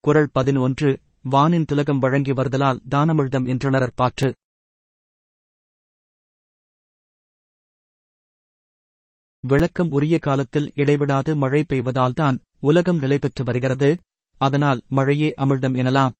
குரல் பதினொன்று வானின் திலகம் வழங்கி வருதலால் தானமிழ்தம் என்றனர் பாற்று. விளக்கம் உரிய காலத்தில் இடைவிடாது மழை பெய்வதால்தான் உலகம் நிலைபெற்று வருகிறது. அதனால் மழையே அமிழ்தம் எனலாம்.